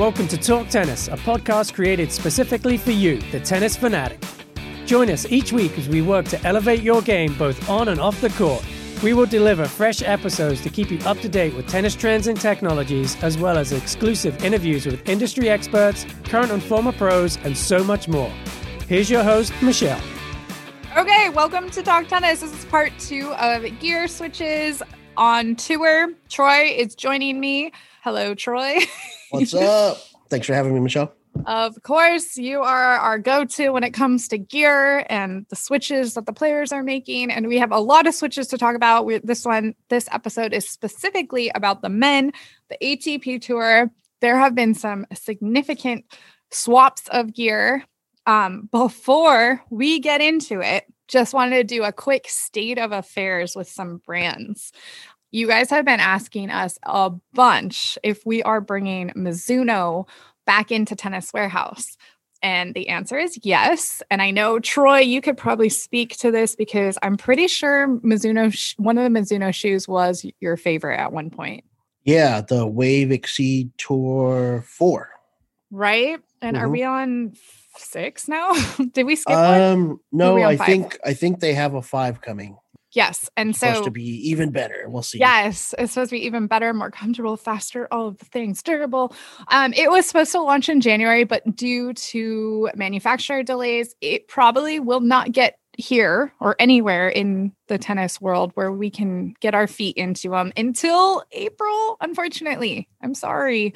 Welcome to Talk Tennis, a podcast created specifically for you, the tennis fanatic. Join us each week as we work to elevate your game both on and off the court. We will deliver fresh episodes to keep you up to date with tennis trends and technologies, as well as exclusive interviews with industry experts, current and former pros, and so much more. Here's your host, Michelle. Okay, welcome to Talk Tennis. This is part two of Gear Switches on tour. Troy is joining me. Hello, Troy. What's up? Thanks for having me, Michelle. Of course, you are our go to when it comes to gear and the switches that the players are making. And we have a lot of switches to talk about. We, this one, this episode is specifically about the men, the ATP Tour. There have been some significant swaps of gear. Um, before we get into it, just wanted to do a quick state of affairs with some brands. You guys have been asking us a bunch if we are bringing Mizuno back into Tennis Warehouse. And the answer is yes. And I know Troy, you could probably speak to this because I'm pretty sure Mizuno, sh- one of the Mizuno shoes was your favorite at one point. Yeah, the Wave Exceed Tour 4. Right? And mm-hmm. are we on six now? Did we skip um, one? No, I five? think I think they have a five coming. Yes. And it's so supposed to be even better. We'll see. Yes. It's supposed to be even better, more comfortable, faster, all of the things, durable. Um, it was supposed to launch in January, but due to manufacturer delays, it probably will not get here or anywhere in the tennis world where we can get our feet into them until April, unfortunately. I'm sorry.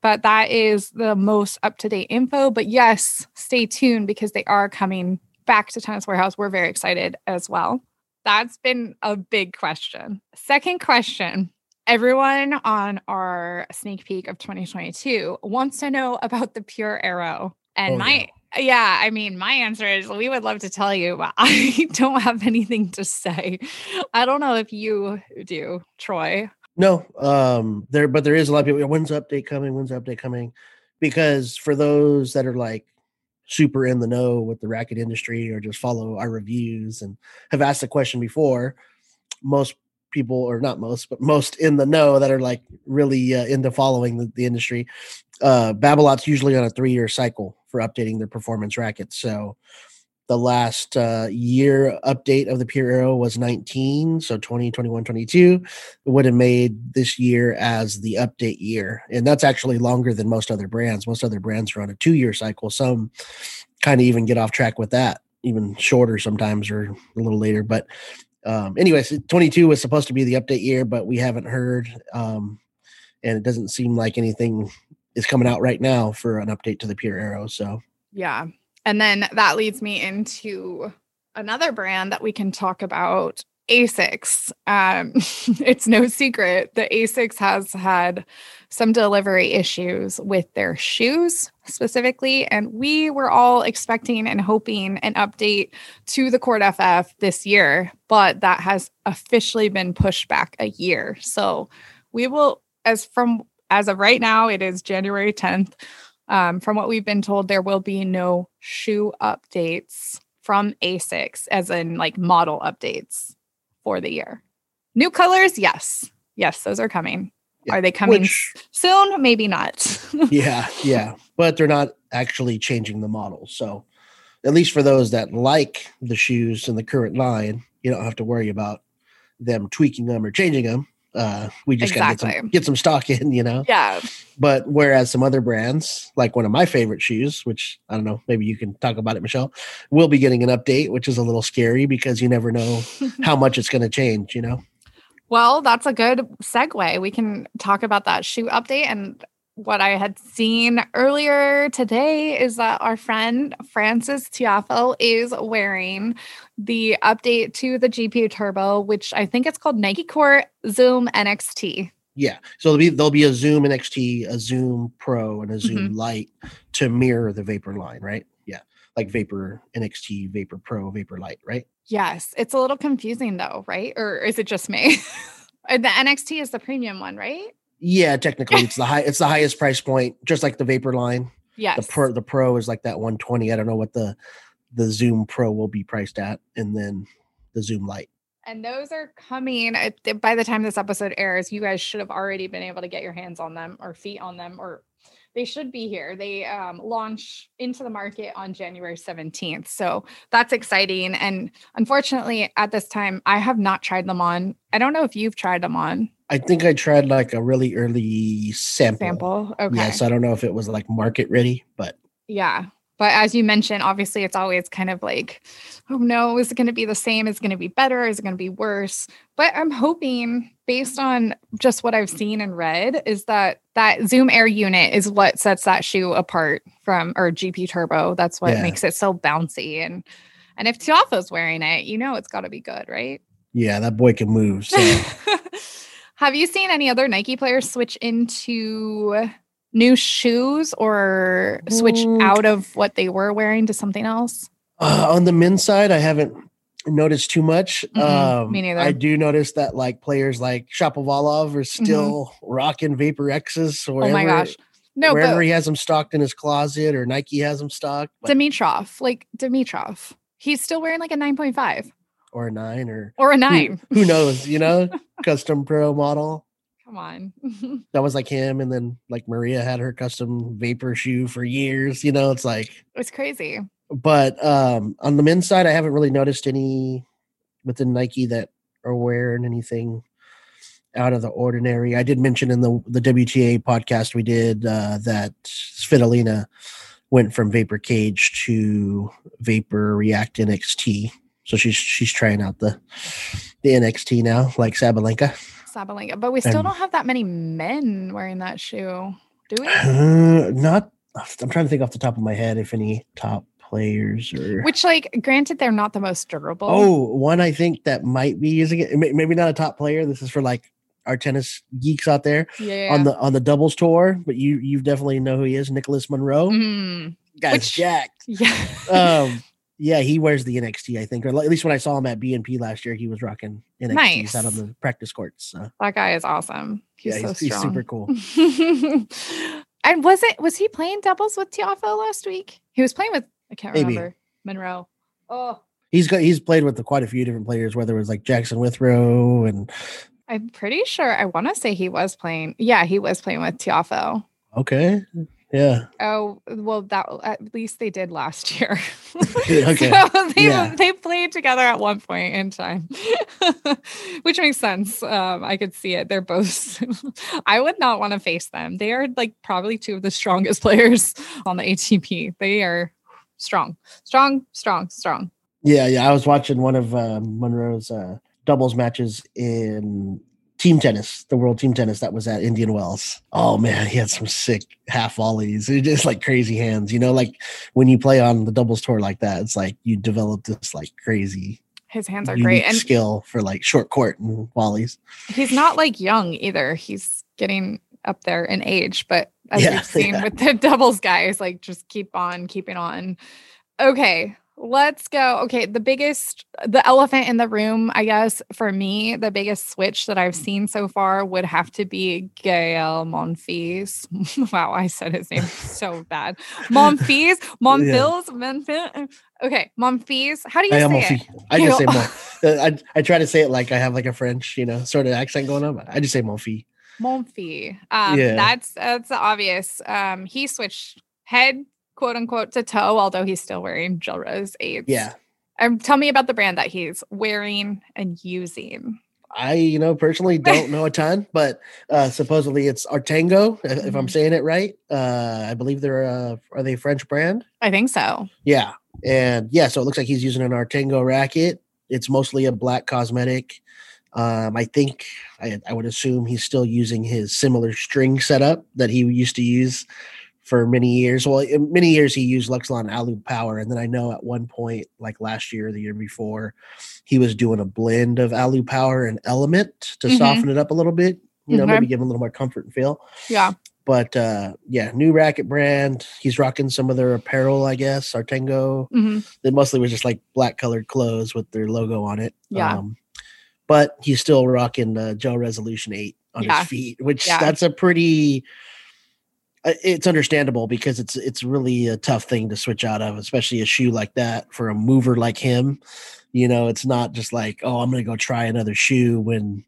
But that is the most up to date info. But yes, stay tuned because they are coming back to Tennis Warehouse. We're very excited as well. That's been a big question. Second question everyone on our sneak peek of 2022 wants to know about the Pure Aero. And oh, my, yeah. yeah, I mean, my answer is we would love to tell you, but I don't have anything to say. I don't know if you do, Troy. No, um, there, but there is a lot of people. When's update coming? When's update coming? Because for those that are like, super in the know with the racket industry or just follow our reviews and have asked the question before, most people, or not most, but most in the know that are like really uh, into following the, the industry, uh, Babolat's usually on a three year cycle for updating their performance rackets. So the last uh, year update of the Pure Aero was 19, so 20, 21, 22 would have made this year as the update year. And that's actually longer than most other brands. Most other brands are on a two year cycle. Some kind of even get off track with that, even shorter sometimes or a little later. But, um, anyways, 22 was supposed to be the update year, but we haven't heard. Um, and it doesn't seem like anything is coming out right now for an update to the Pure Aero. So, yeah, and then that leads me into another brand that we can talk about Asics. Um, it's no secret that Asics has had some delivery issues with their shoes specifically. And we were all expecting and hoping an update to the Court FF this year, but that has officially been pushed back a year. So we will, as from as of right now, it is January 10th. Um, from what we've been told, there will be no shoe updates from ASICS, as in like model updates for the year. New colors, yes. Yes, those are coming. Yeah. Are they coming Which, soon? Maybe not. yeah, yeah. But they're not actually changing the model. So, at least for those that like the shoes in the current line, you don't have to worry about them tweaking them or changing them uh, we just exactly. gotta get some, get some stock in, you know? Yeah. But whereas some other brands, like one of my favorite shoes, which I don't know, maybe you can talk about it, Michelle, will be getting an update, which is a little scary because you never know how much it's going to change, you know? Well, that's a good segue. We can talk about that shoe update and what I had seen earlier today is that our friend Frances Tiafoe is wearing the update to the GPU Turbo, which I think it's called Nike Court Zoom NXT. Yeah, so there'll be there'll be a Zoom NXT, a Zoom Pro, and a Zoom mm-hmm. Lite to mirror the Vapor line, right? Yeah, like Vapor NXT, Vapor Pro, Vapor Lite, right? Yes, it's a little confusing though, right? Or is it just me? the NXT is the premium one, right? Yeah, technically it's the high it's the highest price point, just like the Vapor line. Yeah, The pro the pro is like that 120. I don't know what the the Zoom Pro will be priced at, and then the Zoom Lite. And those are coming uh, by the time this episode airs. You guys should have already been able to get your hands on them or feet on them, or they should be here. They um, launch into the market on January 17th. So that's exciting. And unfortunately, at this time, I have not tried them on. I don't know if you've tried them on I think I tried like a really early sample. sample. Okay. Yes, I don't know if it was like market ready, but Yeah. But as you mentioned, obviously it's always kind of like, oh no, is it going to be the same? Is it going to be better? Is it going to be worse? But I'm hoping, based on just what I've seen and read, is that that Zoom Air unit is what sets that shoe apart from or GP Turbo. That's what Yeah. makes it so bouncy. And and if Tiafoe's wearing it, you know it's got to be good, right? yeah, that boy can move. So Have you seen any other Nike players switch into new shoes or switch Mm. out of what they were wearing to something else? uh, on the men's side, I haven't noticed too much. Mhm, Um, me neither. I do notice that like players like Shapovalov are still rocking Vapor X's or Mm-hmm. oh my gosh. No, wherever he has them stocked in his closet or Nike has them stocked, but, Dimitrov, like Dimitrov, he's still wearing like a 9.5 or a nine or or a who, 9. who knows, you know, custom pro model. Come on. That was like him, and then like Maria had her custom Vapor shoe for years. You know, it's like it's crazy. but um on the men's side i haven't really noticed any within nike that are wearing anything out of the ordinary i did mention in the the wta podcast we did uh that Svitolina went from vapor cage to vapor react nxt so she's she's trying out the the nxt now like sabalenka Sabalenka. But we still And- don't have that many men wearing that shoe. Do we? uh, not i'm trying to think off the top of my head if any top players or Which, like, granted, they're not the most durable. Oh, one I think that might be using it. Maybe not a top player. This is for like our tennis geeks out there yeah. on the on the doubles tour. But you you definitely know who he is, Nicholas Monroe. Mm, Guy's which- jacked. yeah. Um, yeah, he wears the NXT. I think, or at least when I saw him at BNP last year, he was rocking NXTs out on the practice courts. So, that guy is awesome. He's yeah, so he's, he's super cool. and was it was he playing doubles with Tiafoe last week? He was playing with I can't Maybe. remember Monroe. Oh, He's got he's played with quite a few different players, whether it was like Jackson Withrow and I'm pretty sure I want to say he was playing. Yeah, he was playing with Tiafoe. okay, yeah, Oh well, that at least they did last year. Okay. so they Yeah. they played together at one point in time, which makes sense. Um, I could see it. They're both. I would not want to face them. They are like probably two of the strongest players on the ATP. They are strong, strong, strong, strong. Yeah, yeah. I was watching one of um, Monroe's uh, doubles matches in team tennis, the world team tennis that was at Indian Wells. Oh man, he had some sick half volleys. It just like crazy hands. You know, like when you play on the doubles tour like that, it's like you develop this like crazy His hands are great, and skill for like short court and volleys. he's not like young either. He's getting up there in age, but as Yeah, we've seen yeah. with the doubles guys, like just keep on keeping on. Okay, let's go. Okay, the biggest, the elephant in the room, I guess, for me, the biggest switch that I've seen so far would have to be Gael Monfils. wow, I said his name so bad. Monfils, Monfils, Monfils. Okay, Monfils. How do you I say it? Monfi. I just say Mon. I, I try to say it like I have like a French, you know, sort of accent going on. But I just say Monfi. Monfils. Um, Yeah. that's that's obvious. Um, he switched head, quote unquote, to toe, although he's still wearing Gel Res 8s. Yeah. Um, tell me about the brand that he's wearing and using. I, you know, personally don't know a ton, but uh, supposedly it's Artengo, if, if I'm Mhm. saying it right. Uh, I believe they're uh, are they a French brand? I think so. Yeah, and yeah, so it looks like he's using an Artengo racket. It's mostly a black cosmetic. Um, I think I, I would assume he's still using his similar string setup that he used to use for many years. Well, in many years he used Luxilon Alu Power, and then I know at one point, like last year or the year before, he was doing a blend of Alu Power and Element to Mhm. soften it up a little bit. You know, Okay. maybe give him a little more comfort and feel. Yeah. But uh, yeah, new racket brand. He's rocking some of their apparel, I guess. Artengo. Mhm. They mostly was just like black colored clothes with their logo on it. Yeah. Um, but he's still rocking the Gel Resolution 8 on Yeah. his feet, which Yeah. that's a pretty uh, it's understandable because it's it's really a tough thing to switch out of, especially a shoe like that for a mover like him. You know, it's not just like, oh, I'm going to go try another shoe when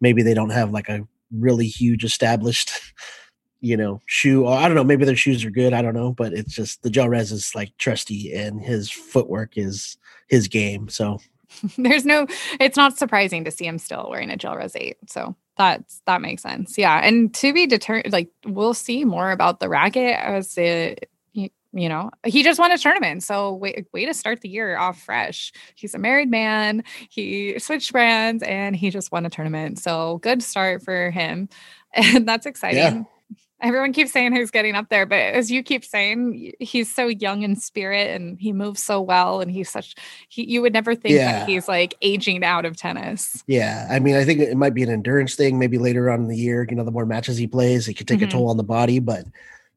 maybe they don't have like a really huge established, you know, shoe. Or I don't know, maybe their shoes are good. I don't know, but it's just the gel res is like trusty and his footwork is his game. So there's no it's not surprising to see him still wearing a gel res 8 so that's that makes sense. Yeah and to be determined like we'll see more about the racket as it you, you know he just won a tournament so way, way to start the year off fresh. He's a married man he switched brands and he just won a tournament so good start for him. And that's exciting. yeah everyone keeps saying he's getting up there, but as you keep saying, he's so young in spirit and he moves so well, and he's such. He, you would never think yeah. that he's like aging out of tennis. Yeah, I mean, I think it might be an endurance thing. Maybe later on in the year, you know, the more matches he plays, it could take mm-hmm. a toll on the body. But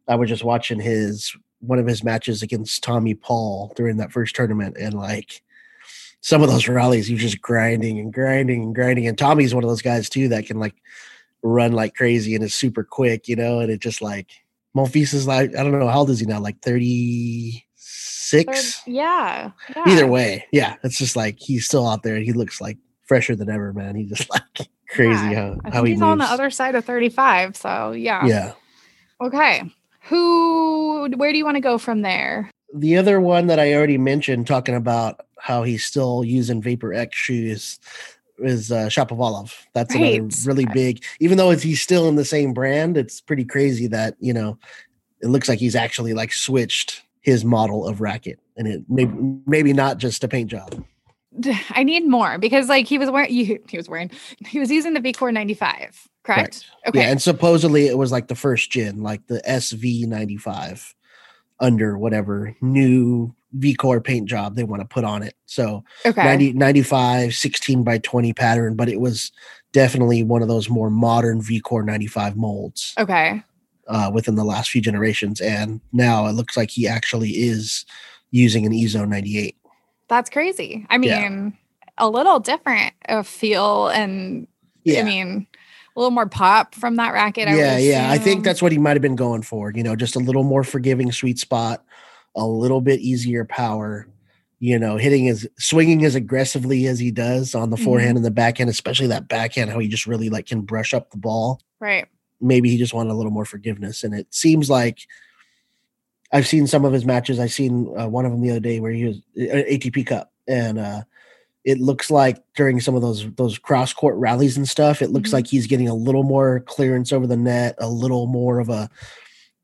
I was just watching his one of his matches against Tommy Paul during that first tournament, and like some of those rallies, he's just grinding and grinding and grinding. And Tommy's one of those guys too that can like run like crazy and is super quick, you know, and it just like Monfils is like I don't know how old is he now, like 36? Yeah, yeah. Either way, yeah. It's just like he's still out there and he looks like fresher than ever, man. He's just like crazy yeah. how, how he he's moves. on the other side of 35. So yeah. Yeah. Okay. Who where do you want to go from there? The other one that I already mentioned talking about how he's still using Vapor X shoes is uh, Shapovalov. That's right. another really big. Even though he's still in the same brand, it's pretty crazy that you know it looks like he's actually like switched his model of racket, and it maybe maybe not just a paint job. I need more because like he was wearing he, he was wearing he was using the VCore 95, correct? correct? Okay. Yeah, and supposedly it was like the first gen, like the SV 95 under whatever new VCore paint job they want to put on it. So okay. 90, 95, 16 by 20 pattern, but it was definitely one of those more modern VCore 95 molds. Okay. Uh, within the last few generations. And now it looks like he actually is using an EZONE 98. That's crazy. I mean, yeah. a little different of feel and yeah. I mean, a little more pop from that racket. I yeah, yeah. I think that's what he might have been going for. You know, just a little more forgiving sweet spot, a little bit easier power. You know, hitting as swinging as aggressively as he does on the forehand mm-hmm. and the backhand, especially that backhand, how he just really like can brush up the ball. Right. Maybe he just wanted a little more forgiveness, and it seems like I've seen some of his matches. I've seen uh, one of them the other day where he was uh, ATP Cup, and uh, it looks like during some of those those cross court rallies and stuff, it looks mm-hmm. like he's getting a little more clearance over the net, a little more of a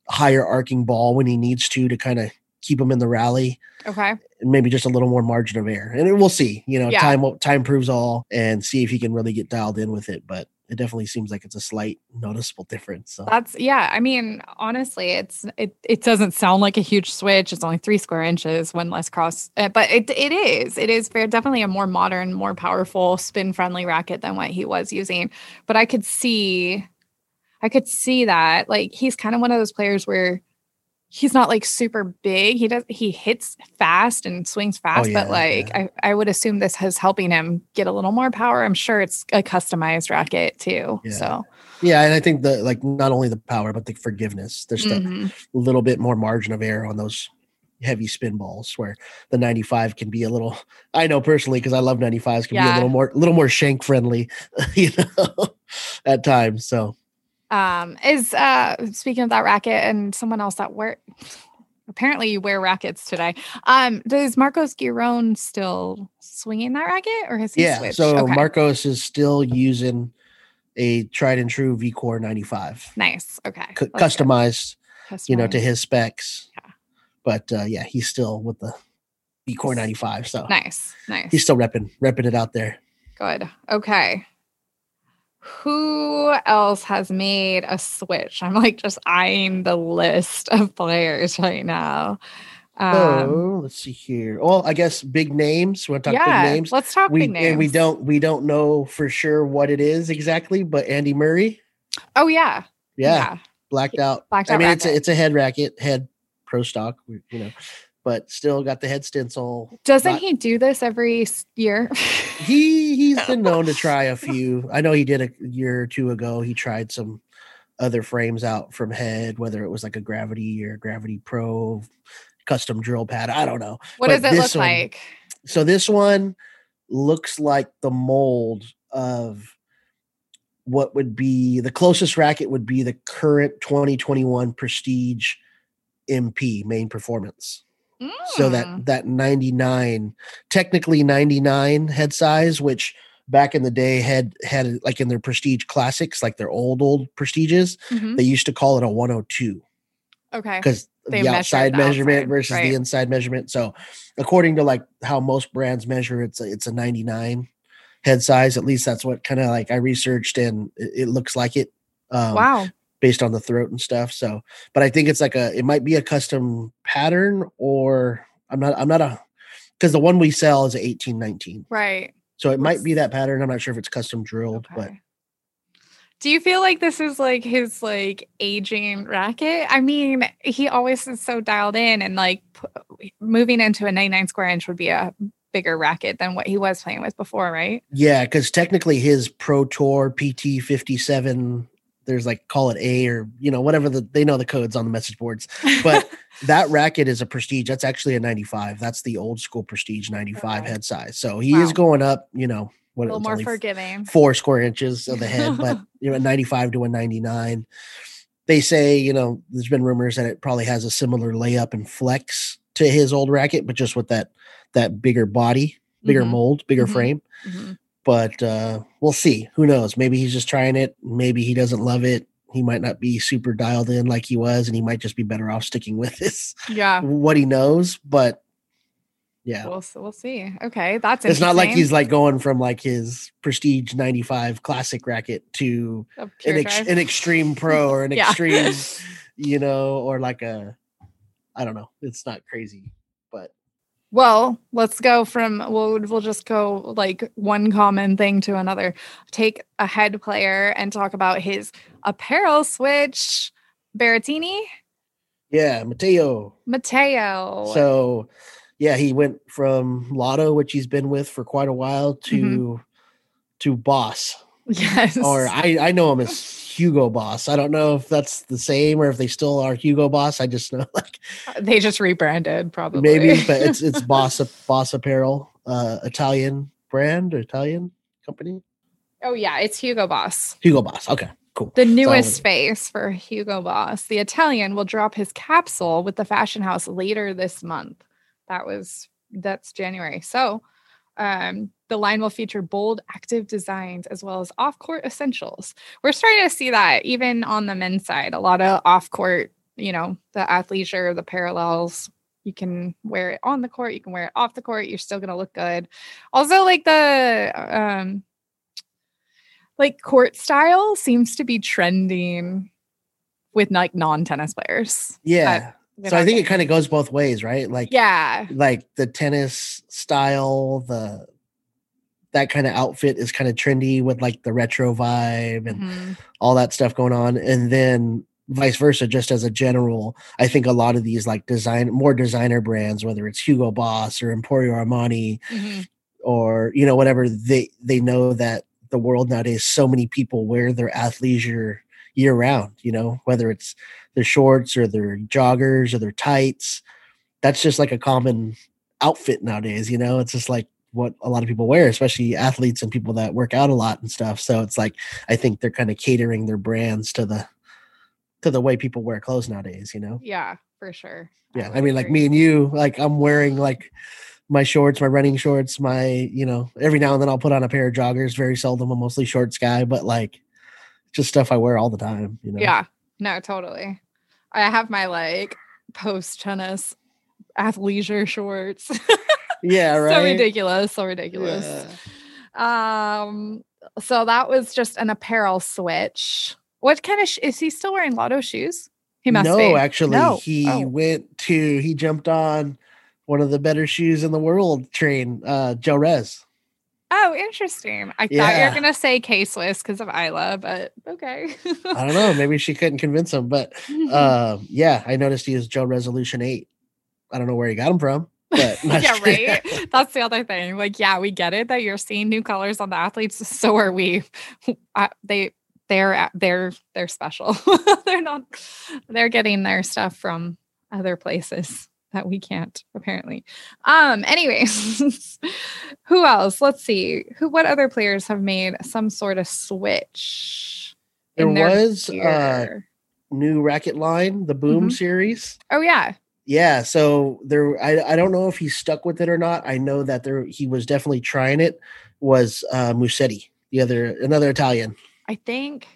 higher arcing ball when he needs to to kind of keep him in the rally. Okay. Maybe just a little more margin of error. And we'll see. You know, yeah. time time proves all and see if he can really get dialed in with it. But it definitely seems like it's a slight noticeable difference. So. That's yeah. I mean, honestly, it's it it doesn't sound like a huge switch. It's only three square inches, one less cross, uh, but it it is. It is very definitely a more modern, more powerful, spin friendly racket than what he was using. But I could see, I could see that like he's kind of one of those players where he's not like super big. He does he hits fast and swings oh, fast, oh, yeah, but like yeah. I, I would assume this is helping him get a little more power. I'm sure it's a customized racket too. Yeah. So yeah, and I think the like not only the power but the forgiveness. There's mm-hmm. a little bit more margin of error on those heavy spin balls where the 95 can be a little I know personally because I love 95s can be a little more a little more shank friendly, you know, at times. So um, is uh, speaking of that racket and someone else that wear apparently you wear rackets today. Um, does Marcos Giron still swinging that racket or has he yeah, switched? So okay. Marcos is still using a tried and true VCore 95. Nice. Okay. C- customized, customized, you know, to his specs. Yeah. But uh, yeah, he's still with the VCore 95. So nice. Nice. He's still repping, repping it out there. Good. Okay who else has made a switch? I'm like just eyeing the list of players right now. Um, oh, let's see here. Well, I guess big names. We want to talk yeah, big names. Let's talk we, big names. And we don't we don't know for sure what it is exactly, but Andy Murray. Oh yeah. Yeah. yeah. Blacked out. Blacked out I mean, racket. it's a, it's a head racket, head pro stock, you know but still got the head stencil. Doesn't Not, he do this every year? he he's been known to try a few. I know he did a year or two ago. He tried some other frames out from head, whether it was like a Gravity or Gravity Pro custom drill pad. I don't know. What But does it look one- like? So this one looks like the mold of what would be the closest racket would be the current 2021 Prestige MP main performance. So that that 99 technically 99 head size which back in the day had had like in their prestige classics like their old old prestiges Mhm. they used to call it a 102 Okay. because the outside the measurement outside, versus right. the inside measurement. So, according to like how most brands measure, it's a, it's a 99 head size. At least that's what kind of like I researched, and it, it looks like it. Um, wow. Based on the throat and stuff. So, but I think it's like a it might be a custom pattern, or I'm not I'm not a because the one we sell is a 1819. Right. So it might be that pattern. I'm not sure if it's custom drilled, but Do you feel like this is like his like aging racket? I mean, he always is so dialed in and like p- moving into a 99 square inch would be a bigger racket than what he was playing with before, right? Yeah, because technically his Pro Tour PT fifty seven, there's like call it A or you know whatever the they know the codes on the message boards. But that racket is a Prestige. That's actually a ninety five. That's the old school Prestige ninety five Okay. head size. So he is going up. You know a what? little more forgiving. four square inches of the head, but you know, a 95 to a 99. They say, you know, there's been rumors that it probably has a similar layup and flex to his old racket, but just with that that bigger body, bigger Mhm. mold, bigger Mhm. frame. Mhm. But uh we'll see. Who knows? Maybe he's just trying it. Maybe he doesn't love it. He might not be super dialed in like he was, and he might just be better off sticking with his Yeah. what he knows. But yeah. We'll, we'll see. Okay. That's it's not like he's like going from like his prestige 95 classic racket to an, ex- an extreme pro or an Yeah. extreme you know or like a i don't know it's not crazy Well, let's go from we'll we'll just go like one common thing to another. Take a head player and talk about his apparel switch. Berrettini, yeah mateo Matteo. so yeah he went from lotto which he's been with for quite a while to Mm-hmm. to boss yes. or i i know him as hugo boss i don't know if that's the same or if they still are hugo boss i just know like they just rebranded probably. maybe but it's it's boss boss apparel uh italian brand or italian company oh yeah, it's Hugo Boss. hugo boss okay cool The newest face for Hugo Boss. The Italian will drop his capsule with the fashion house later this month. That was that's January. So um the line will feature bold active designs as well as off-court essentials. We're starting to see that even on the men's side. A lot of off-court, you know, the athleisure, the parallels. You can wear it on the court, you can wear it off the court, you're still gonna look good. Also, like the um like court style seems to be trending with like non-tennis players. yeah so i think it kind of goes both ways right like yeah, like the tennis style the that kind of outfit is kind of trendy with like the retro vibe and mhm, all that stuff going on and then vice versa just as a general i think a lot of these like design more designer brands whether it's hugo boss or emporio armani mhm. or you know whatever they they know that the world nowadays so many people wear their athleisure year round you know whether it's their shorts or their joggers or their tights. That's just like a common outfit nowadays you know? It's just like what a lot of people wear especially athletes and people that work out a lot and stuff so it's like i think they're kind of catering their brands to the to the way people wear clothes nowadays you know yeah, for sure. yeah i would mean like me and you like i'm wearing like my shorts my running shorts my you know every now and then i'll put on a pair of joggers very seldom i'm mostly shorts guy but like just stuff i wear all the time you know Yeah, no, totally. I have my like post tennis athleisure shorts. yeah right so ridiculous, so ridiculous. Yeah. Um, so that was just an apparel switch. What kind of sh- is he still wearing Lotto shoes? He must no be. actually No. Actually, he Oh. went to he jumped on one of the better shoes in the world train uh gel res Oh, interesting. I thought you were gonna say K Swiss because of Ajla, but okay. i don't know maybe she couldn't convince him but uh yeah i noticed he was gel resolution 8 i don't know where he got him from but yeah, right. That's the other thing. Like, yeah, we get it that you're seeing new colors on the athletes. So are we. Uh, they they they're they're they're special. they're not they're getting their stuff from other places that we can't apparently. Um anyways, who else? Let's see. Who what other players have made some sort of switch? There was uh new racket line, the Boom Mhm. series. oh yeah. Yeah, so there I I don't know if he's stuck with it or not. I know that there he was definitely trying it was uh Musetti, the other another Italian. I think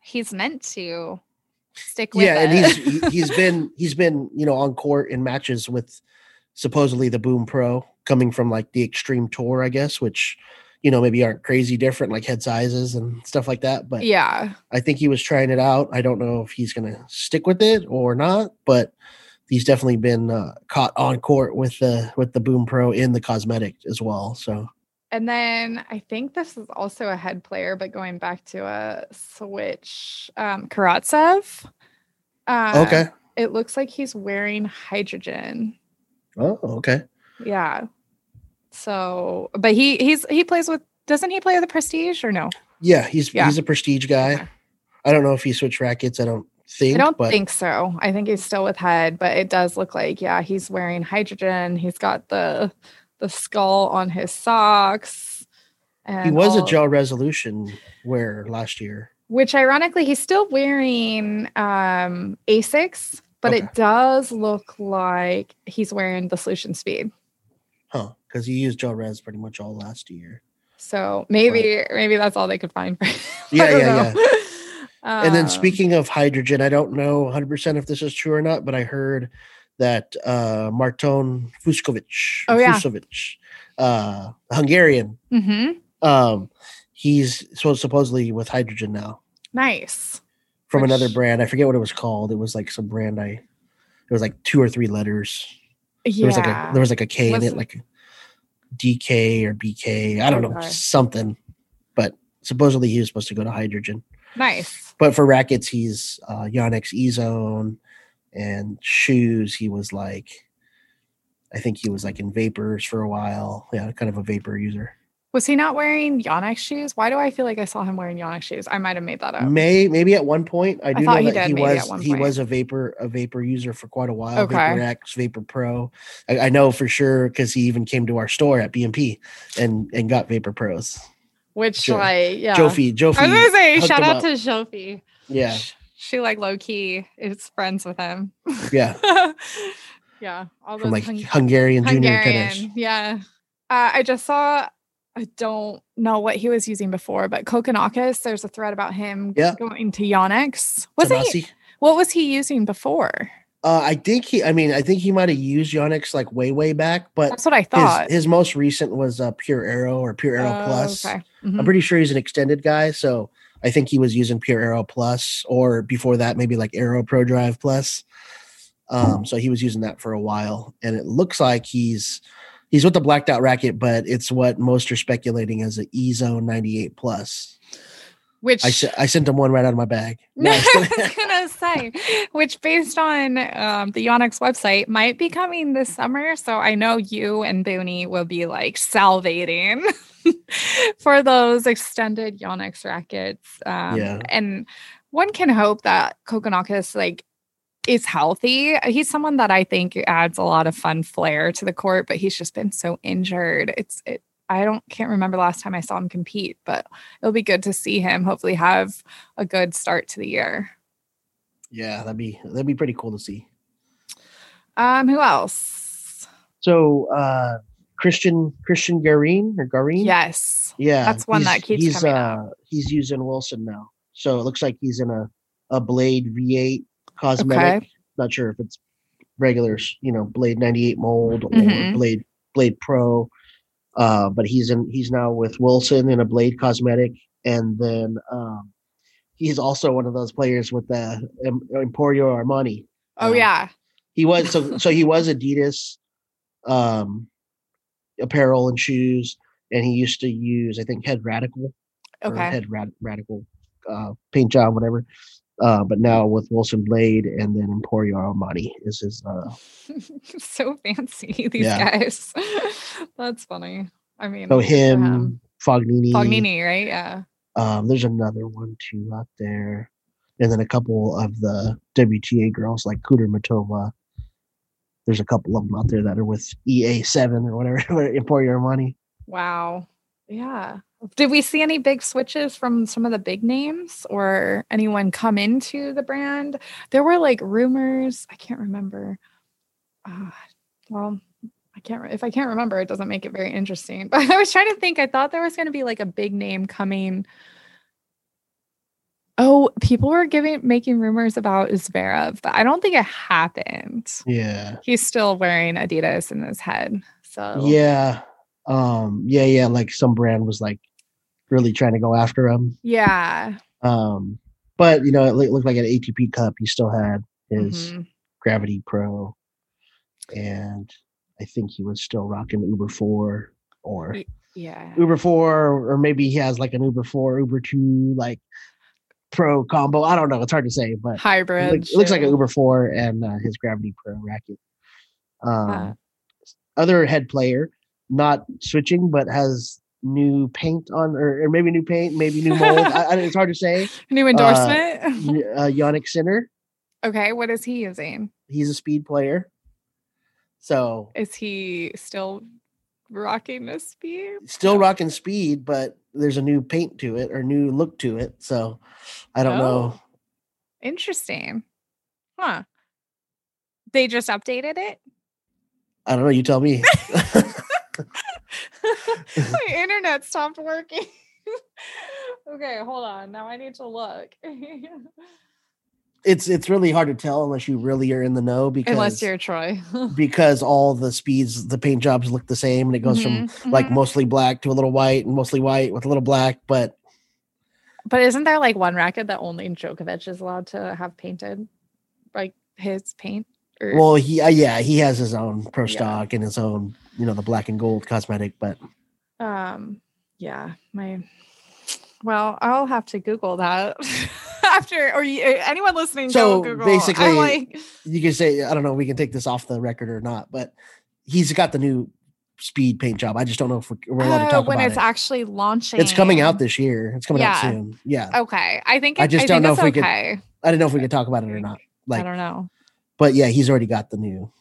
he's meant to stick with yeah, it. and he's he- he's been he's been, you know, on court in matches with supposedly the Boom Pro coming from like the Extreme Tour, I guess, which you know, maybe aren't crazy different like head sizes and stuff like that, but yeah. I think he was trying it out. I don't know if he's to stick with it or not, but he's definitely been uh, caught on court with the with the Boom Pro in the cosmetic as well. So And then I think this is also a head player, but going back to a switch, um, Karatsev. Uh, okay. It looks like he's wearing hydrogen. Oh, okay. Yeah. So, but he he's he plays with. Doesn't he play with the Prestige or no? Yeah, he's Yeah. he's a prestige guy. Okay. I don't know if he switched rackets. I don't think. I don't but think so. I think he's still with head, but it does look like yeah, he's wearing hydrogen. He's got the the skull on his socks. And he was a all- gel resolution wearer last year. which ironically he's still wearing um asics but Okay. it does look like he's wearing the solution speed Huh. Because he used gel res pretty much all last year. so maybe maybe that's all they could find for him. Yeah, don't yeah, know. And then Um, speaking of hydrogen, I don't know 100% if this is true or not, but I heard that uh Marton Fucsovics, Oh, yeah. Uh Hungarian, mhm. um he's so supposedly with hydrogen now nice from another brand. I forget what it was called. It was like some brand I it was like two or three letters. yeah There was like a there was like a K in it, like DK or BK. I don't know, Okay. something. But supposedly he was supposed to go to hydrogen. nice But for rackets, he's uh Yonex E Zone and shoes, he was like I think he was like in vapors for a while. Yeah, kind of a vapor user. was he not wearing Yonex shoes why do i feel like i saw him wearing Yonex shoes i might have made that up May maybe at one point I do thought know he that he was he was a vapor a vapor user for quite a while. Okay. Vapor X, Vapor Pro. I, I know for sure because he even came to our store at BNP and and got Vapor Pros. Which like yeah Jofi, Jofi. i was gonna say shout out up. to Jofi. Yeah, she like low key is friends with him yeah. yeah all From those like Hung- Hungarian junior. Hungarian, yeah. Uh, I just saw. I don't know what he was using before, but Kokkinakis. There's a thread about him Yeah. going to Yonex. Wasn't he? What was he using before? Uh, I think he. I mean, I think he might have used Yonex like way, way back, but That's what I his, thought. his most recent was uh, Pure Aero or Pure Aero Oh, Plus. Okay. I'm Mhm. pretty sure he's an extended guy, so I think he was using Pure Aero Plus, or before that, maybe like Aero Pro Drive Plus. Um, so he was using that for a while, and it looks like he's he's with the blacked out racket, but it's what most are speculating as a E Zone 98 Plus. Which I se- I sent him one right out of my bag. No, No, I was gonna say, which based on um, the Yonex website might be coming this summer. So I know you and Booney will be like salivating for those extended Yonex rackets. Um, Yeah. and one can hope that Kokkinakis like is healthy. He's someone that I think adds a lot of fun flair to the court, but he's just been so injured. It's it. I don't can't remember last time I saw him compete, but it'll be good to see him hopefully have a good start to the year. yeah, that'd be that'd be pretty cool to see. Um, who else? So uh Cristian Cristian Garin or Garin? Yes. Yeah, That's one that keeps he's, coming uh, up. He's using Wilson now, so it looks like he's in a a Blade V8 cosmetic. Not sure if it's regular, you know, Blade 98 mold or Mhm. Blade Blade Pro. Uh, but he's in he's now with Wilson in a Blade cosmetic, and then um, he's also one of those players with the Em- Emporio Armani. Oh Um, yeah. he was so so he was Adidas um apparel and shoes and he used to use I think head radical Okay. head rad- radical uh paint job whatever uh but now with Wilson Blade and then Emporio Armani is his uh so fancy, these Yeah. guys. That's funny. I mean so him Fognini Fognini, right? Yeah. Um, there's another one too out there, and then a couple of the WTA girls like Kudermetova. There's a couple of them out there that are with EA7 or whatever, Emporio Armani. Wow. Yeah. Did we see any big switches from some of the big names or anyone come into the brand? There were like rumors. I can't remember. Uh, well, I can't. If I can't remember, it doesn't make it very interesting. But I was trying to think. I thought there was going to be like a big name coming. Oh, people were giving making rumors about Zverev, but I don't think it happened. Yeah. He's still wearing Adidas in his head. So Yeah. Um, yeah, yeah. Like some brand was like really trying to go after him. yeah. Um, but you know, it looked like an ATP Cup. He still had his Mhm. Gravity Pro, and I think he was still rocking Uber Four or Yeah. Uber Four, or maybe he has like an Uber Four, Uber Two, like Pro combo. I don't know. It's hard to say, but it, Hybrid. it looks like an. Uber Four and uh, his Gravity Pro racket. Um, Uh. other head player, not switching, but has new paint on, or, or maybe new paint, maybe new mold. I, I, it's hard to say. New endorsement. Y- uh, Jannik Sinner. okay. What is he using? He's a speed player. So Is he still rocking the speed? still rocking speed, but there's a new paint to it or new look to it. So I don't know. Oh. Interesting. Huh. They just updated it? I don't know. You tell me. My internet stopped working. okay, hold on. Now I need to look. it's it's really hard to tell unless you really are in the know because Unless you're Troy. because all the speeds, the paint jobs look the same, and it goes from Mhm, like mhm. mostly black to a little white and mostly white with a little black. But But isn't there like one racket that only Djokovic is allowed to have painted? Like his paint? Or well, he uh, yeah he has his own pro Yeah. stock and his own you know the black and gold cosmetic, but um yeah, my well, I'll have to Google that after or you, anyone listening So, Google. basically, like you can say I don't know. We can take this off the record or not, but he's got the new speed paint job. I just don't know if we're, we're allowed to oh, talk when about it's it. actually launching. It's coming out this year. It's coming out soon. Yeah, Okay, I think I just I don't know if we could- I don't know if we could talk about it or not. Like I don't know. but yeah, he's already got the new.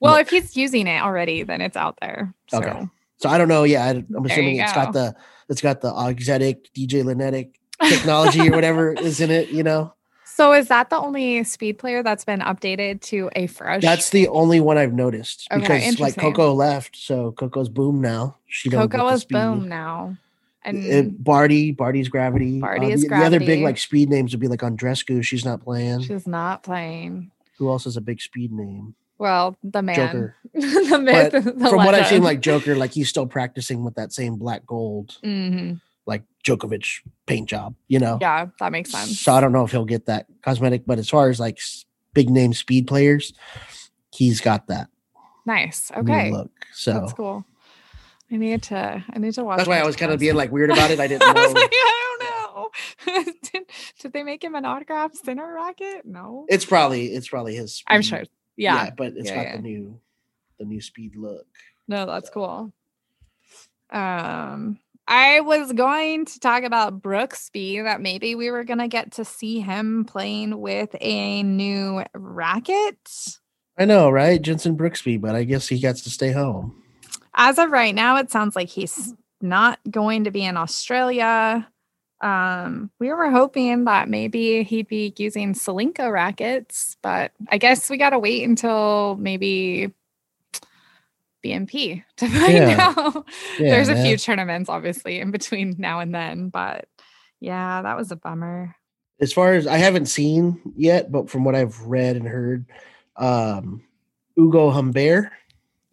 Well, look. if he's using it already, then it's out there. So. Okay. So I don't know. Yeah, I, I'm assuming it's go. got the it's got the auxetic DJ Linetic technology or whatever is in it. You know, So is that the only speed player that's been updated to a fresh? that's the only one I've noticed Okay, because like. Coco left, so Coco's boom now. She Coco is boom now, and It, Barty, Barty's gravity. Barty Uh, is the, the other big like speed names would be like Andrescu. She's not playing. she's not playing. Who else has a big speed name? Well, the man, Joker. the myth, the From what I've seen, like Joker, like he's still practicing with that same black gold, Mhm. like Djokovic paint job. You know. yeah, that makes sense. So I don't know if he'll get that cosmetic, but as far as like big name speed players, he's got that nice. Okay, look. So that's cool. I need to. I need to watch. that's why I was kind of being like weird about it. I didn't I was know. like, I don't know. did, did they make him an autograph center racket? No. it's probably it's probably his. I'm sure. Yeah. but it's Yeah, got yeah. the new the new speed look. No, that's cool. Um, I was going to talk about Brooksby that maybe we were gonna get to see him playing with a new racket. I know, right? Jenson Brooksby, but I guess he gets to stay home. As of right now, it sounds like he's not going to be in Australia. Um, we were hoping that maybe he'd be using Solinco rackets, but I guess we gotta wait until maybe BNP to find Yeah. out. Yeah, There's a few tournaments obviously in between now and then, but yeah, that was a bummer. As far as I haven't seen yet, but from what I've read and heard, um, Ugo Humbert,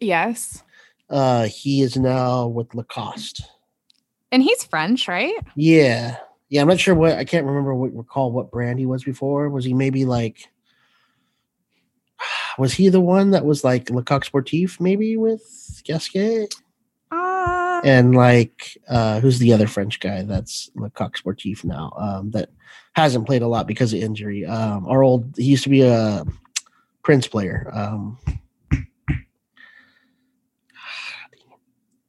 Yes. uh, he is now with Lacoste. And he's French, right? Yeah. Yeah, I'm not sure what I can't remember what recall what brand he was before. Was he maybe like was he the one that was like Le Coq Sportif maybe with Gasquet? Uh, And like uh who's the other French guy that's Le Coq Sportif now? Um that hasn't played a lot because of injury. Um our old he used to be a Prince player. Um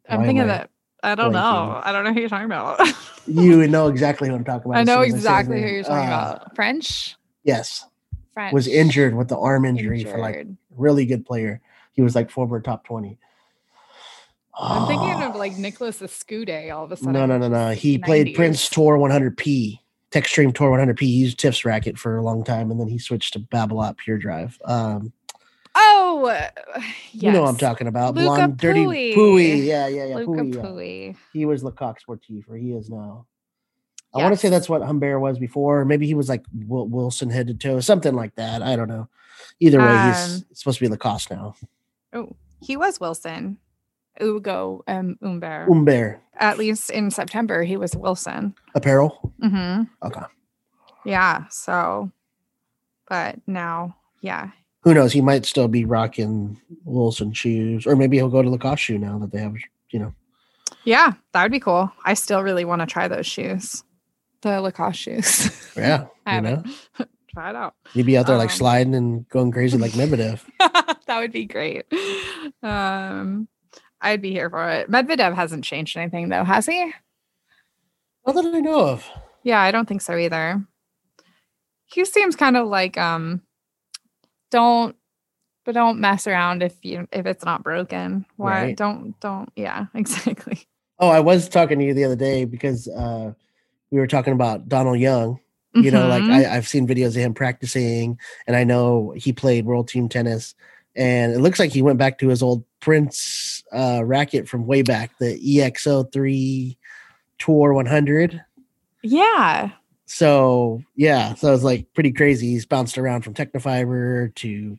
I'm thinking of the I don't blanking. know. I don't know who you're talking about. You know exactly who I'm talking about. I know exactly who you're talking Uh, about. French? Yes, French. was injured with the arm injury for like really good player. He was like former top twenty. I'm thinking Oh, of like Nicolas Escudé all of a sudden. no, no, no, no. He played Prince Tour 100p, Textreme Tour 100p. He used Tiff's racket for a long time, and then he switched to Babolat Pure Drive. Um, Oh, yes. You know what I'm talking about. Luca Blonde, dirty Pui. Pooey. Yeah, yeah, yeah. Luca Pooey, yeah. Pui. He was Le Coq Sportif, or he is now. I Yes. want to say that's what Humbert was before. Maybe he was like Wilson head to toe, something like that. I don't know. Either way, he's Um, supposed to be Lacoste now. Oh, he was Wilson. Ugo um, Umber. Humbert At least in September, he was Wilson. apparel. Mm-hmm. Okay. Yeah. So, but now, yeah. Who knows? He might still be rocking Wilson shoes, or maybe he'll go to Lacoste shoe now that they have, you know. Yeah, that would be cool. I still really want to try those shoes. The Lacoste shoes. Yeah, I you know, try it out. You'd be out there like Um, sliding and going crazy like Medvedev. that would be great. Um, I'd be here for it. Medvedev hasn't changed anything though, has he? Not that I know of. Yeah, I don't think so either. He seems kind of like um don't but don't mess around if you if it's not broken. Why Right. don't don't yeah, exactly. Oh, I was talking to you the other day because uh, we were talking about Donald Young. You know, like Mhm. I, I've seen videos of him practicing, and I know he played world team tennis. And it looks like he went back to his old Prince uh, racket from way back, the E EXO3 Tour 100. yeah. So yeah, so it's like pretty crazy. He's bounced around from Tecnifibre to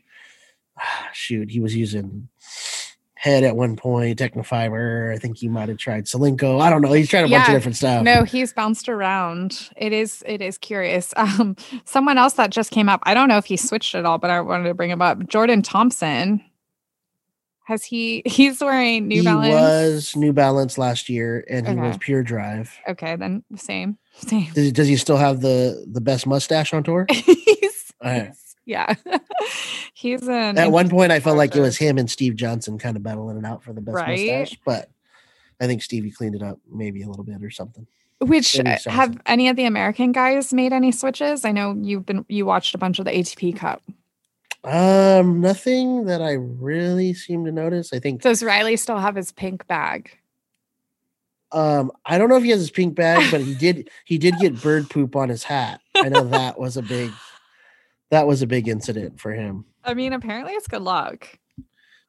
ah, shoot, he was using head at one point, Tecnifibre. I think he might have tried Solinco. I don't know. He's tried a bunch of different stuff. No, he's bounced around. It is it is curious. Um someone else that just came up. I don't know if he switched at all, but I wanted to bring him up. Jordan Thompson. Has he he's wearing New he Balance? was New Balance last year, and he was Pure Drive. Okay, then same. Same. Does, does he still have the the best mustache on tour? he's, Alright. yeah. he's an At one point, I felt like it was him and Steve Johnson kind of battling it out for the best Right. mustache, but I think Stevie cleaned it up maybe a little bit or something. Which uh, have any of the American guys made any switches? I know you've been you watched a bunch of the ATP Cup. Um, nothing that I really seem to notice. I think Does Riley still have his pink bag? um I don't know if he has his pink bag, but he did he did get bird poop on his hat. I know that was a big that was a big incident for him. I mean, apparently it's good luck.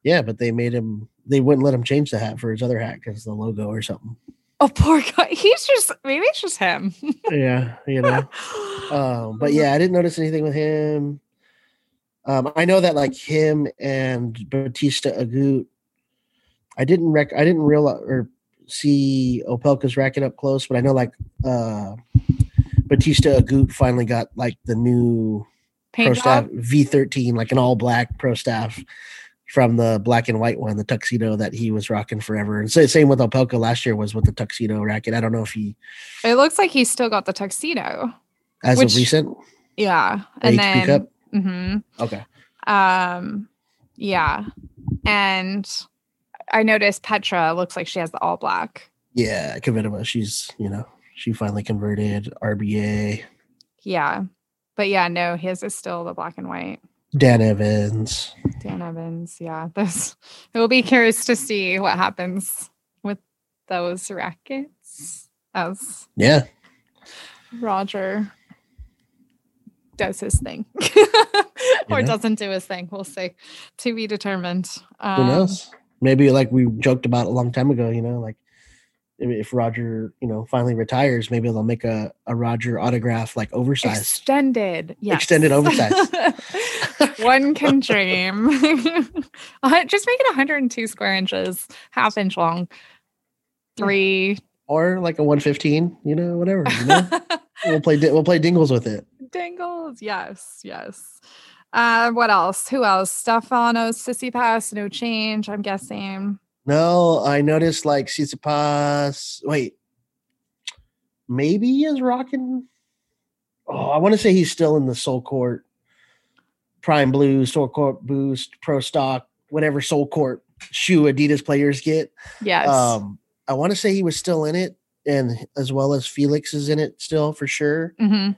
Yeah, but they made him they wouldn't let him change the hat for his other hat because the logo or something. Oh, poor guy. He's just maybe it's just him. Yeah, you know. Um, but yeah, I didn't notice anything with him. Um, I know that like him and Bautista Agut, I didn't rec I didn't realize or see Opelka's racket up close, but I know like uh Bautista Agut finally got like the new pro Paint staff. V13, like an all black pro staff from the black and white one, the tuxedo that he was rocking forever. And so same with Opelka last year was with the tuxedo racket. I don't know if he It looks like he's still got the tuxedo. as Which- of recent Yeah, and then Mhm. Okay. um, yeah, and I noticed Petra looks like she has the all black. Yeah, Kvitova, she's you know she finally converted RBA. Yeah, but yeah, no, his is still the black and white. Dan Evans. Dan Evans. Yeah, those. It will be curious to see what happens with those rackets as Yeah, Roger does his thing or doesn't do his thing. We'll see. To be determined. who Um, knows? Maybe like we joked about a long time ago. You know, like if Roger, you know, finally retires, maybe they'll make a a Roger autograph like oversized. Extended. Yes. Extended oversized. One can dream. Uh, Just make it 102 square inches, half inch long, three. or like a 115, you know, whatever. You know? we'll play we'll play dingles with it. Dingles. Yes. Yes. Uh, what else? Who else? Stefano Tsitsipas, no change, I'm guessing. No, I noticed like Tsitsipas. Wait, maybe he is rocking. Oh, I want to say he's still in the SoleCourt, Prime Blue, SoleCourt Boost, Pro Stock, whatever SoleCourt shoe Adidas players get. Yes. Um, I want to say he was still in it, and as well as Felix is in it still for sure. hmm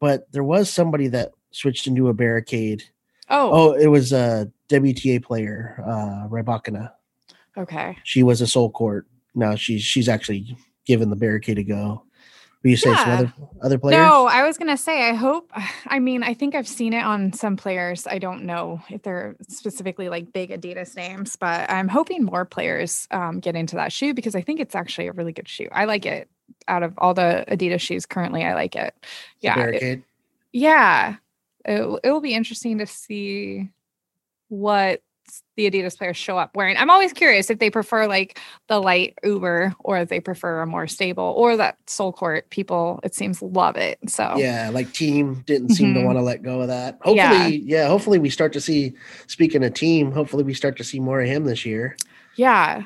But there was somebody that switched into a barricade. Oh, Oh, it was a WTA player, uh, Rybakina. okay. She was a SoleCourt. Now she's she's actually given the barricade a go. Will you say some other other players? No, I was gonna say. I hope. I mean, I think I've seen it on some players. I don't know if they're specifically like big Adidas names, but I'm hoping more players um, get into that shoe because I think it's actually a really good shoe. I like it. Out of all the Adidas shoes currently, I like it. Yeah, it- yeah. It, it will be interesting to see what the Adidas players show up wearing. I'm always curious if they prefer like the light Uber or if they prefer a more stable or that SoleCourt people. It seems love it. So Yeah, like Thiem didn't seem to Mhm. want to let go of that. Hopefully, Yeah. yeah. hopefully we start to see. Speaking of Thiem, hopefully we start to see more of him this year. yeah,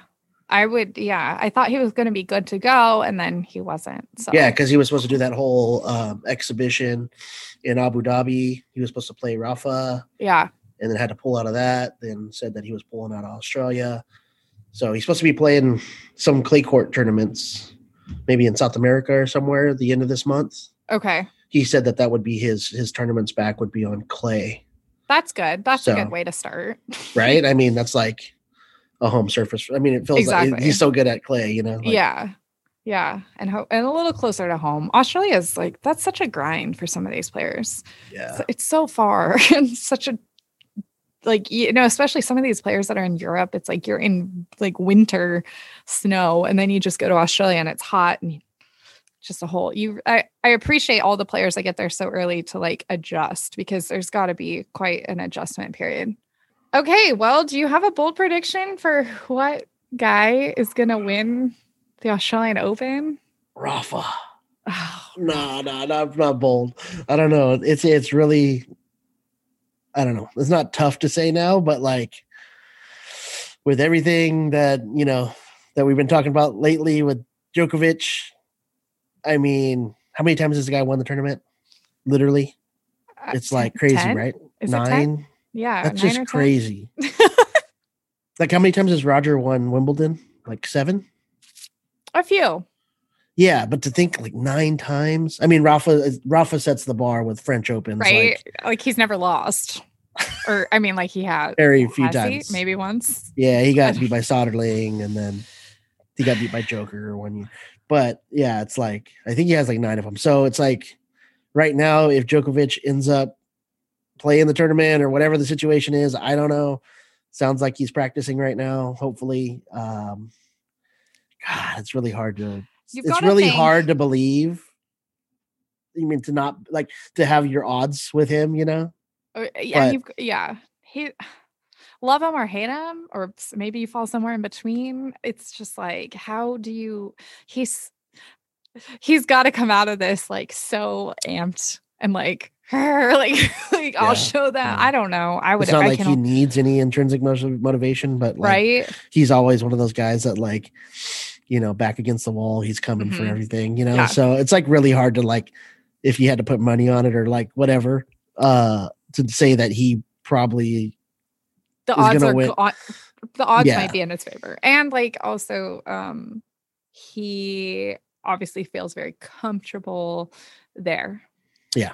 I would. Yeah, I thought he was going to be good to go, and then he wasn't. So Yeah, because he was supposed to do that whole um, exhibition in Abu Dhabi. He was supposed to play Rafa, yeah, and then had to pull out of that. Then said that he was pulling out of Australia. So he's supposed to be playing some clay court tournaments, maybe in South America or somewhere. At the end of this month, okay, he said that that would be his his tournaments back would be on clay. that's good. That's a good way to start. right? I mean, that's like a home surface. I mean, it feels like Exactly. he's so good at clay, you know. like- yeah. Yeah, and ho- and a little closer to home. Australia is like that's such a grind for some of these players. yeah, So it's so far and such a like you know especially some of these players that are in europe it's like you're in like winter snow and then you just go to australia and it's hot and just a whole you i, I appreciate all the players that get there so early to like adjust because there's got to be quite an adjustment period okay well do you have a bold prediction for what guy is going to win the australian open Rafa. oh, No, no, not not bold. I don't know. It's it's really, I don't know. It's not tough to say now, but like with everything that you know that we've been talking about lately with Djokovic, I mean, how many times has the guy won the tournament? Literally, uh, it's like crazy, 10? right? Is it 10? Nine. Yeah That's just crazy. like how many times has Roger won Wimbledon? Like seven. a few Yeah, but to think like nine times. I mean, Rafa uh, Rafa sets the bar with French Opens, right? Like, Like, he's never lost, or I mean, like he had very few has he? times. maybe once. Yeah, he got beat by Soderling, and then he got beat by Joker one year. But yeah, it's like I think he has like nine of them. So it's like right now, if Djokovic ends up playing the tournament or whatever the situation is, I don't know. Sounds like he's practicing right now. Hopefully, um, God, it's really hard to. You've it's really think- hard to believe. You mean to not like to have your odds with him? You know, Uh, Yeah, But- yeah. He love him or hate him, or maybe you fall somewhere in between. It's just like, how do you? He's he's got to come out of this like so amped and like like like Yeah, I'll show them. yeah. I don't know. I would. it's not I like he needs any intrinsic motivation, but like, right. he's always one of those guys that like you know back against the wall he's coming for Mhm. everything you know Yeah. so it's like really hard to like if you had to put money on it or like whatever uh to say that he probably the odds are win. the odds might be in his favor and like also um he obviously feels very comfortable there Yeah.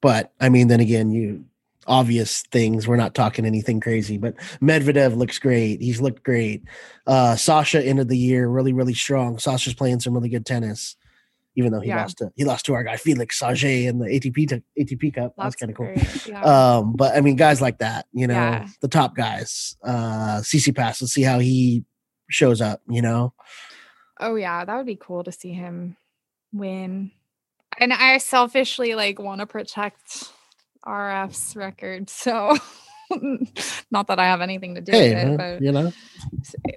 But i mean then again you obvious things we're not talking anything crazy but medvedev looks great he's looked great uh sasha ended the year really really strong sasha's playing some really good tennis even though he Yeah. lost to he lost to our guy felix sage in the atp t- atp cup that that's kind of cool yeah. Um, but I mean, guys like that, you know, Yeah. the top guys, uh, Tsitsipas, let's see how he shows up, you know? oh yeah that would be cool to see him win and i selfishly like want to protect rf's record so not that i have anything to do Hey, with it but you know,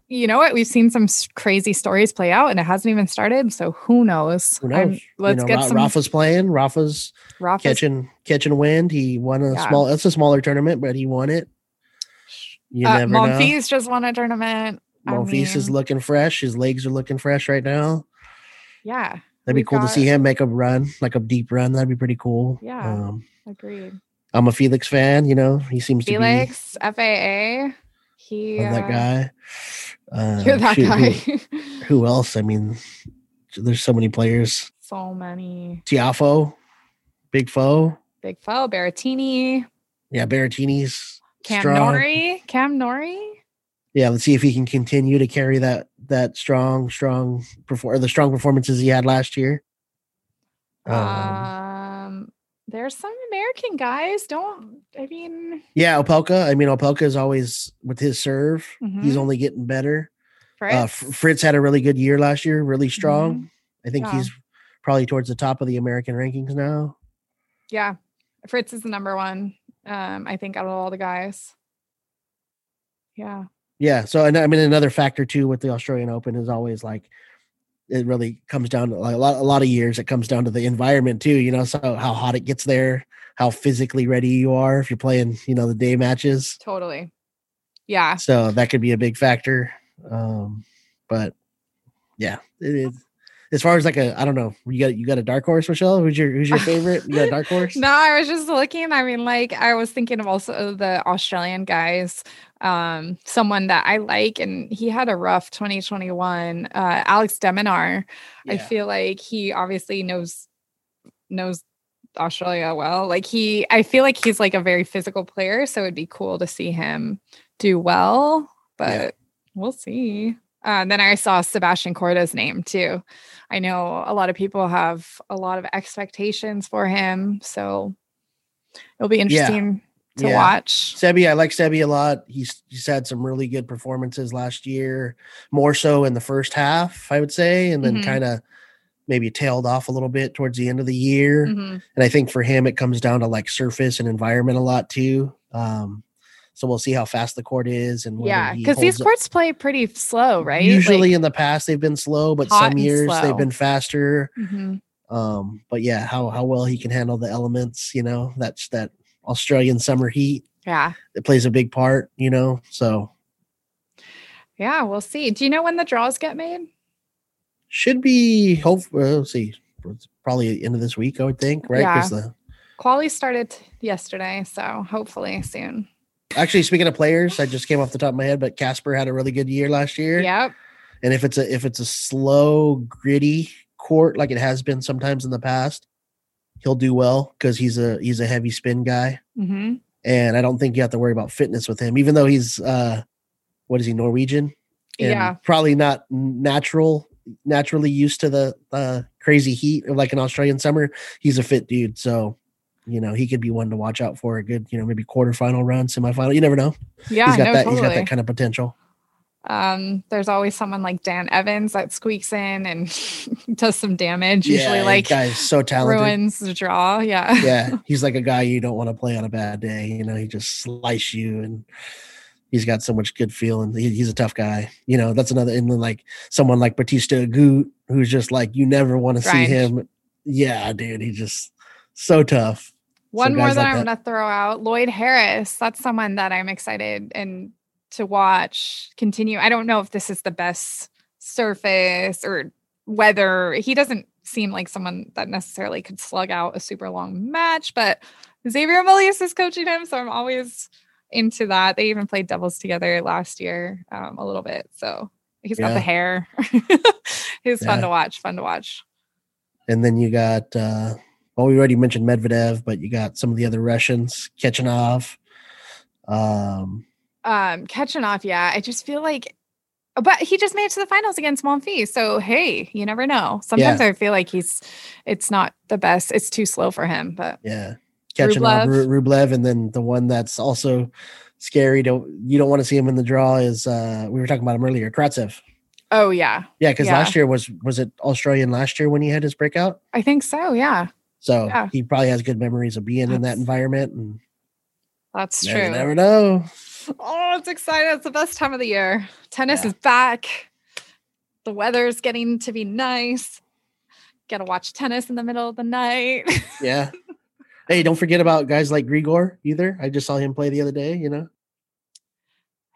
you know what? We've seen some crazy stories play out, and it hasn't even started. So who knows? who knows? let's you know, get Ra- some. Rafa's playing. Rafa's Rafa's- catching catching wind. He won a Yeah. small. It's a smaller tournament, but he won it. You uh, never Monfils just won a tournament. I know. Monfils is looking fresh. His legs are looking fresh right now. Yeah, That'd be cool to see him make a run, like a deep run. That'd be pretty cool. Yeah. Um, agreed. I'm a Felix fan. You know, he seems to be. Felix FAA. He Love that uh, guy. Uh, You're that shoot, guy. Who, who else? I mean, there's so many players. so many. Tiafoe, Big Foe. Big Foe, Berrettini, Yeah, Berrettini's Cam strong. Norrie, Cam Norrie. Yeah, let's see if he can continue to carry that that strong, strong perform the strong performances he had last year. Um, Um, there's some American guys. Don't I mean yeah, Opelka. I mean, Opelka is always with his serve. He's Mhm. only getting better. Fritz? Uh, Fritz had a really good year last year, really strong. I think Mm-hmm. Yeah. he's probably towards the top of the American rankings now. yeah, Fritz is the number one. Um, I think out of all the guys. Yeah. Yeah. So, and I mean, another factor too with the Australian Open is always like it really comes down to like a lot, a lot of years. It comes down to the environment too. You know, so how hot it gets there, how physically ready you are if you're playing, you know, the day matches. Totally. Yeah. So that could be a big factor. Um, but yeah, it is. As far as like a, I don't know, you got you got a dark horse, Michelle. Who's your who's your favorite? You got a dark horse? No, I was just looking. I mean, like I was thinking of also the Australian guys. Um, someone that I like, and he had a rough 2021. Uh, Alex de Minaur. I feel like he obviously knows knows Australia well. Like he, I feel like he's like a very physical player, so it'd be cool to see him do well. But Yeah. we'll see. Uh, and then I saw Sebastian Corda's name too. I know a lot of people have a lot of expectations for him, so it'll be interesting to Yeah. watch. Sebi, I like Sebi a lot. He's he's had some really good performances last year, more so in the first half, I would say, and then Mhm. kind of maybe tailed off a little bit towards the end of the year. Mhm. And I think for him, it comes down to like surface and environment a lot too. Um, so we'll see how fast the court is and Yeah, because these holds up. courts play pretty slow, right? Usually Like- in the past they've been slow, but some years slow. they've been faster. Mhm. Um, but yeah, how how well he can handle the elements, you know, that's that Australian summer heat. yeah, It plays a big part, you know. So yeah, we'll see. Do you know when the draws get made? should be hope well, let's see. Probably end of this week, I would think, right? Yeah. the Quali started yesterday, so hopefully soon. Actually speaking of players, I just came off the top of my head, but Casper had a really good year last year. Yep. And if it's a if it's a slow, gritty court like it has been sometimes in the past, he'll do well because he's a he's a heavy spin guy. hmm And I don't think you have to worry about fitness with him, even though he's uh what is he, Norwegian? And Yeah. Probably not natural naturally used to the uh crazy heat of like an Australian summer. He's a fit dude. So you know, he could be one to watch out for a good, you know, maybe quarterfinal run, semifinal. You never know. Yeah. he's got no, that. totally. He's got that kind of potential. um, there's always someone like Dan Evans that squeaks in and does some damage. Usually, like guy's so talented. ruins the draw. Yeah. yeah, he's like a guy you don't want to play on a bad day. You know, he just slice you, and he's got so much good feeling. He, he's a tough guy. You know, that's another. And then like someone like Bautista Agut, who's just like you never want to see him. Yeah, dude, he's just so tough. One So more that like I'm gonna throw out, Lloyd Harris. That's someone that I'm excited and to watch continue. I don't know if this is the best surface or whether he doesn't seem like someone that necessarily could slug out a super long match, but Xavier Malisse is coaching him, so I'm always into that. They even played doubles together last year um, a little bit, so he's got the hair. he's fun to watch. Fun to watch. And then you got. uh well, we already mentioned Medvedev, but you got some of the other Russians, Khachanov. Um, um off yeah i just feel like but he just made it to the finals against Monfils. So hey, you never know. Sometimes I feel like he's it's not the best. It's too slow for him, but Yeah. Off Rublev. Ru- Rublev. And then the one that's also scary to you don't want to see him in the draw is uh we were talking about him earlier, Karatsev. oh yeah. Yeah, because Yeah. last year was was it Australian last year when he had his breakout? I think so. Yeah. So Yeah. he probably has good memories of being in that environment and That's true. you never know. Oh, it's exciting. It's the best time of the year. Tennis Yeah. is back. The weather's getting to be nice. Gotta watch tennis in the middle of the night. Yeah. hey, don't forget about guys like Grigor either. I just saw him play the other day, you know.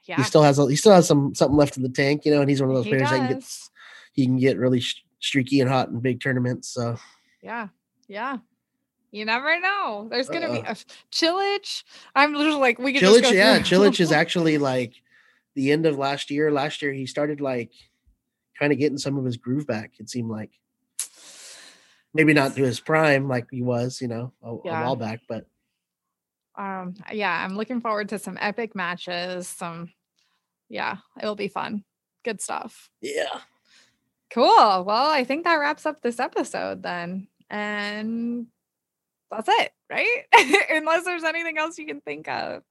yeah. He still has a, he still has some something left in the tank, you know, and he's one of those He players that can get he can get really streaky and hot in big tournaments. So Yeah. Yeah. You never know. There's gonna be Uh-uh. a Cilic. I'm literally like we just Cilic, yeah, Cilic is actually like the end of last year. Last year he started like kind of getting some of his groove back. It seemed like maybe not to his prime like he was, you know, a, Yeah. a while back, but Um, yeah, I'm looking forward to some epic matches. Some, yeah, it'll be fun. Good stuff. yeah. Cool. Well, I think that wraps up this episode then. And that's it, right? Unless there's anything else you can think of.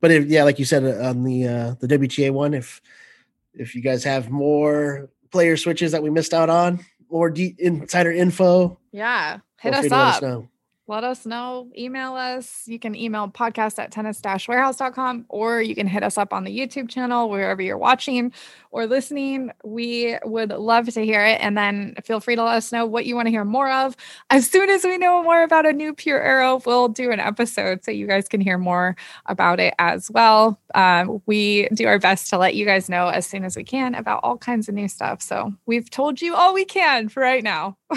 But if yeah, like you said uh, on the uh the WTA one, if if you guys have more player switches that we missed out on, or de- insider info, Yeah. Hit us us up. know. Let us know. Email us. You can email podcast at tennis-warehouse.com or you can hit us up on the YouTube channel wherever you're watching or listening. We would love to hear it. And then feel free to let us know what you want to hear more of. As soon as we know more about a new Pure Aero, we'll do an episode so you guys can hear more about it as well. Um, we do our best to let you guys know as soon as we can about all kinds of new stuff. So we've told you all we can for right now.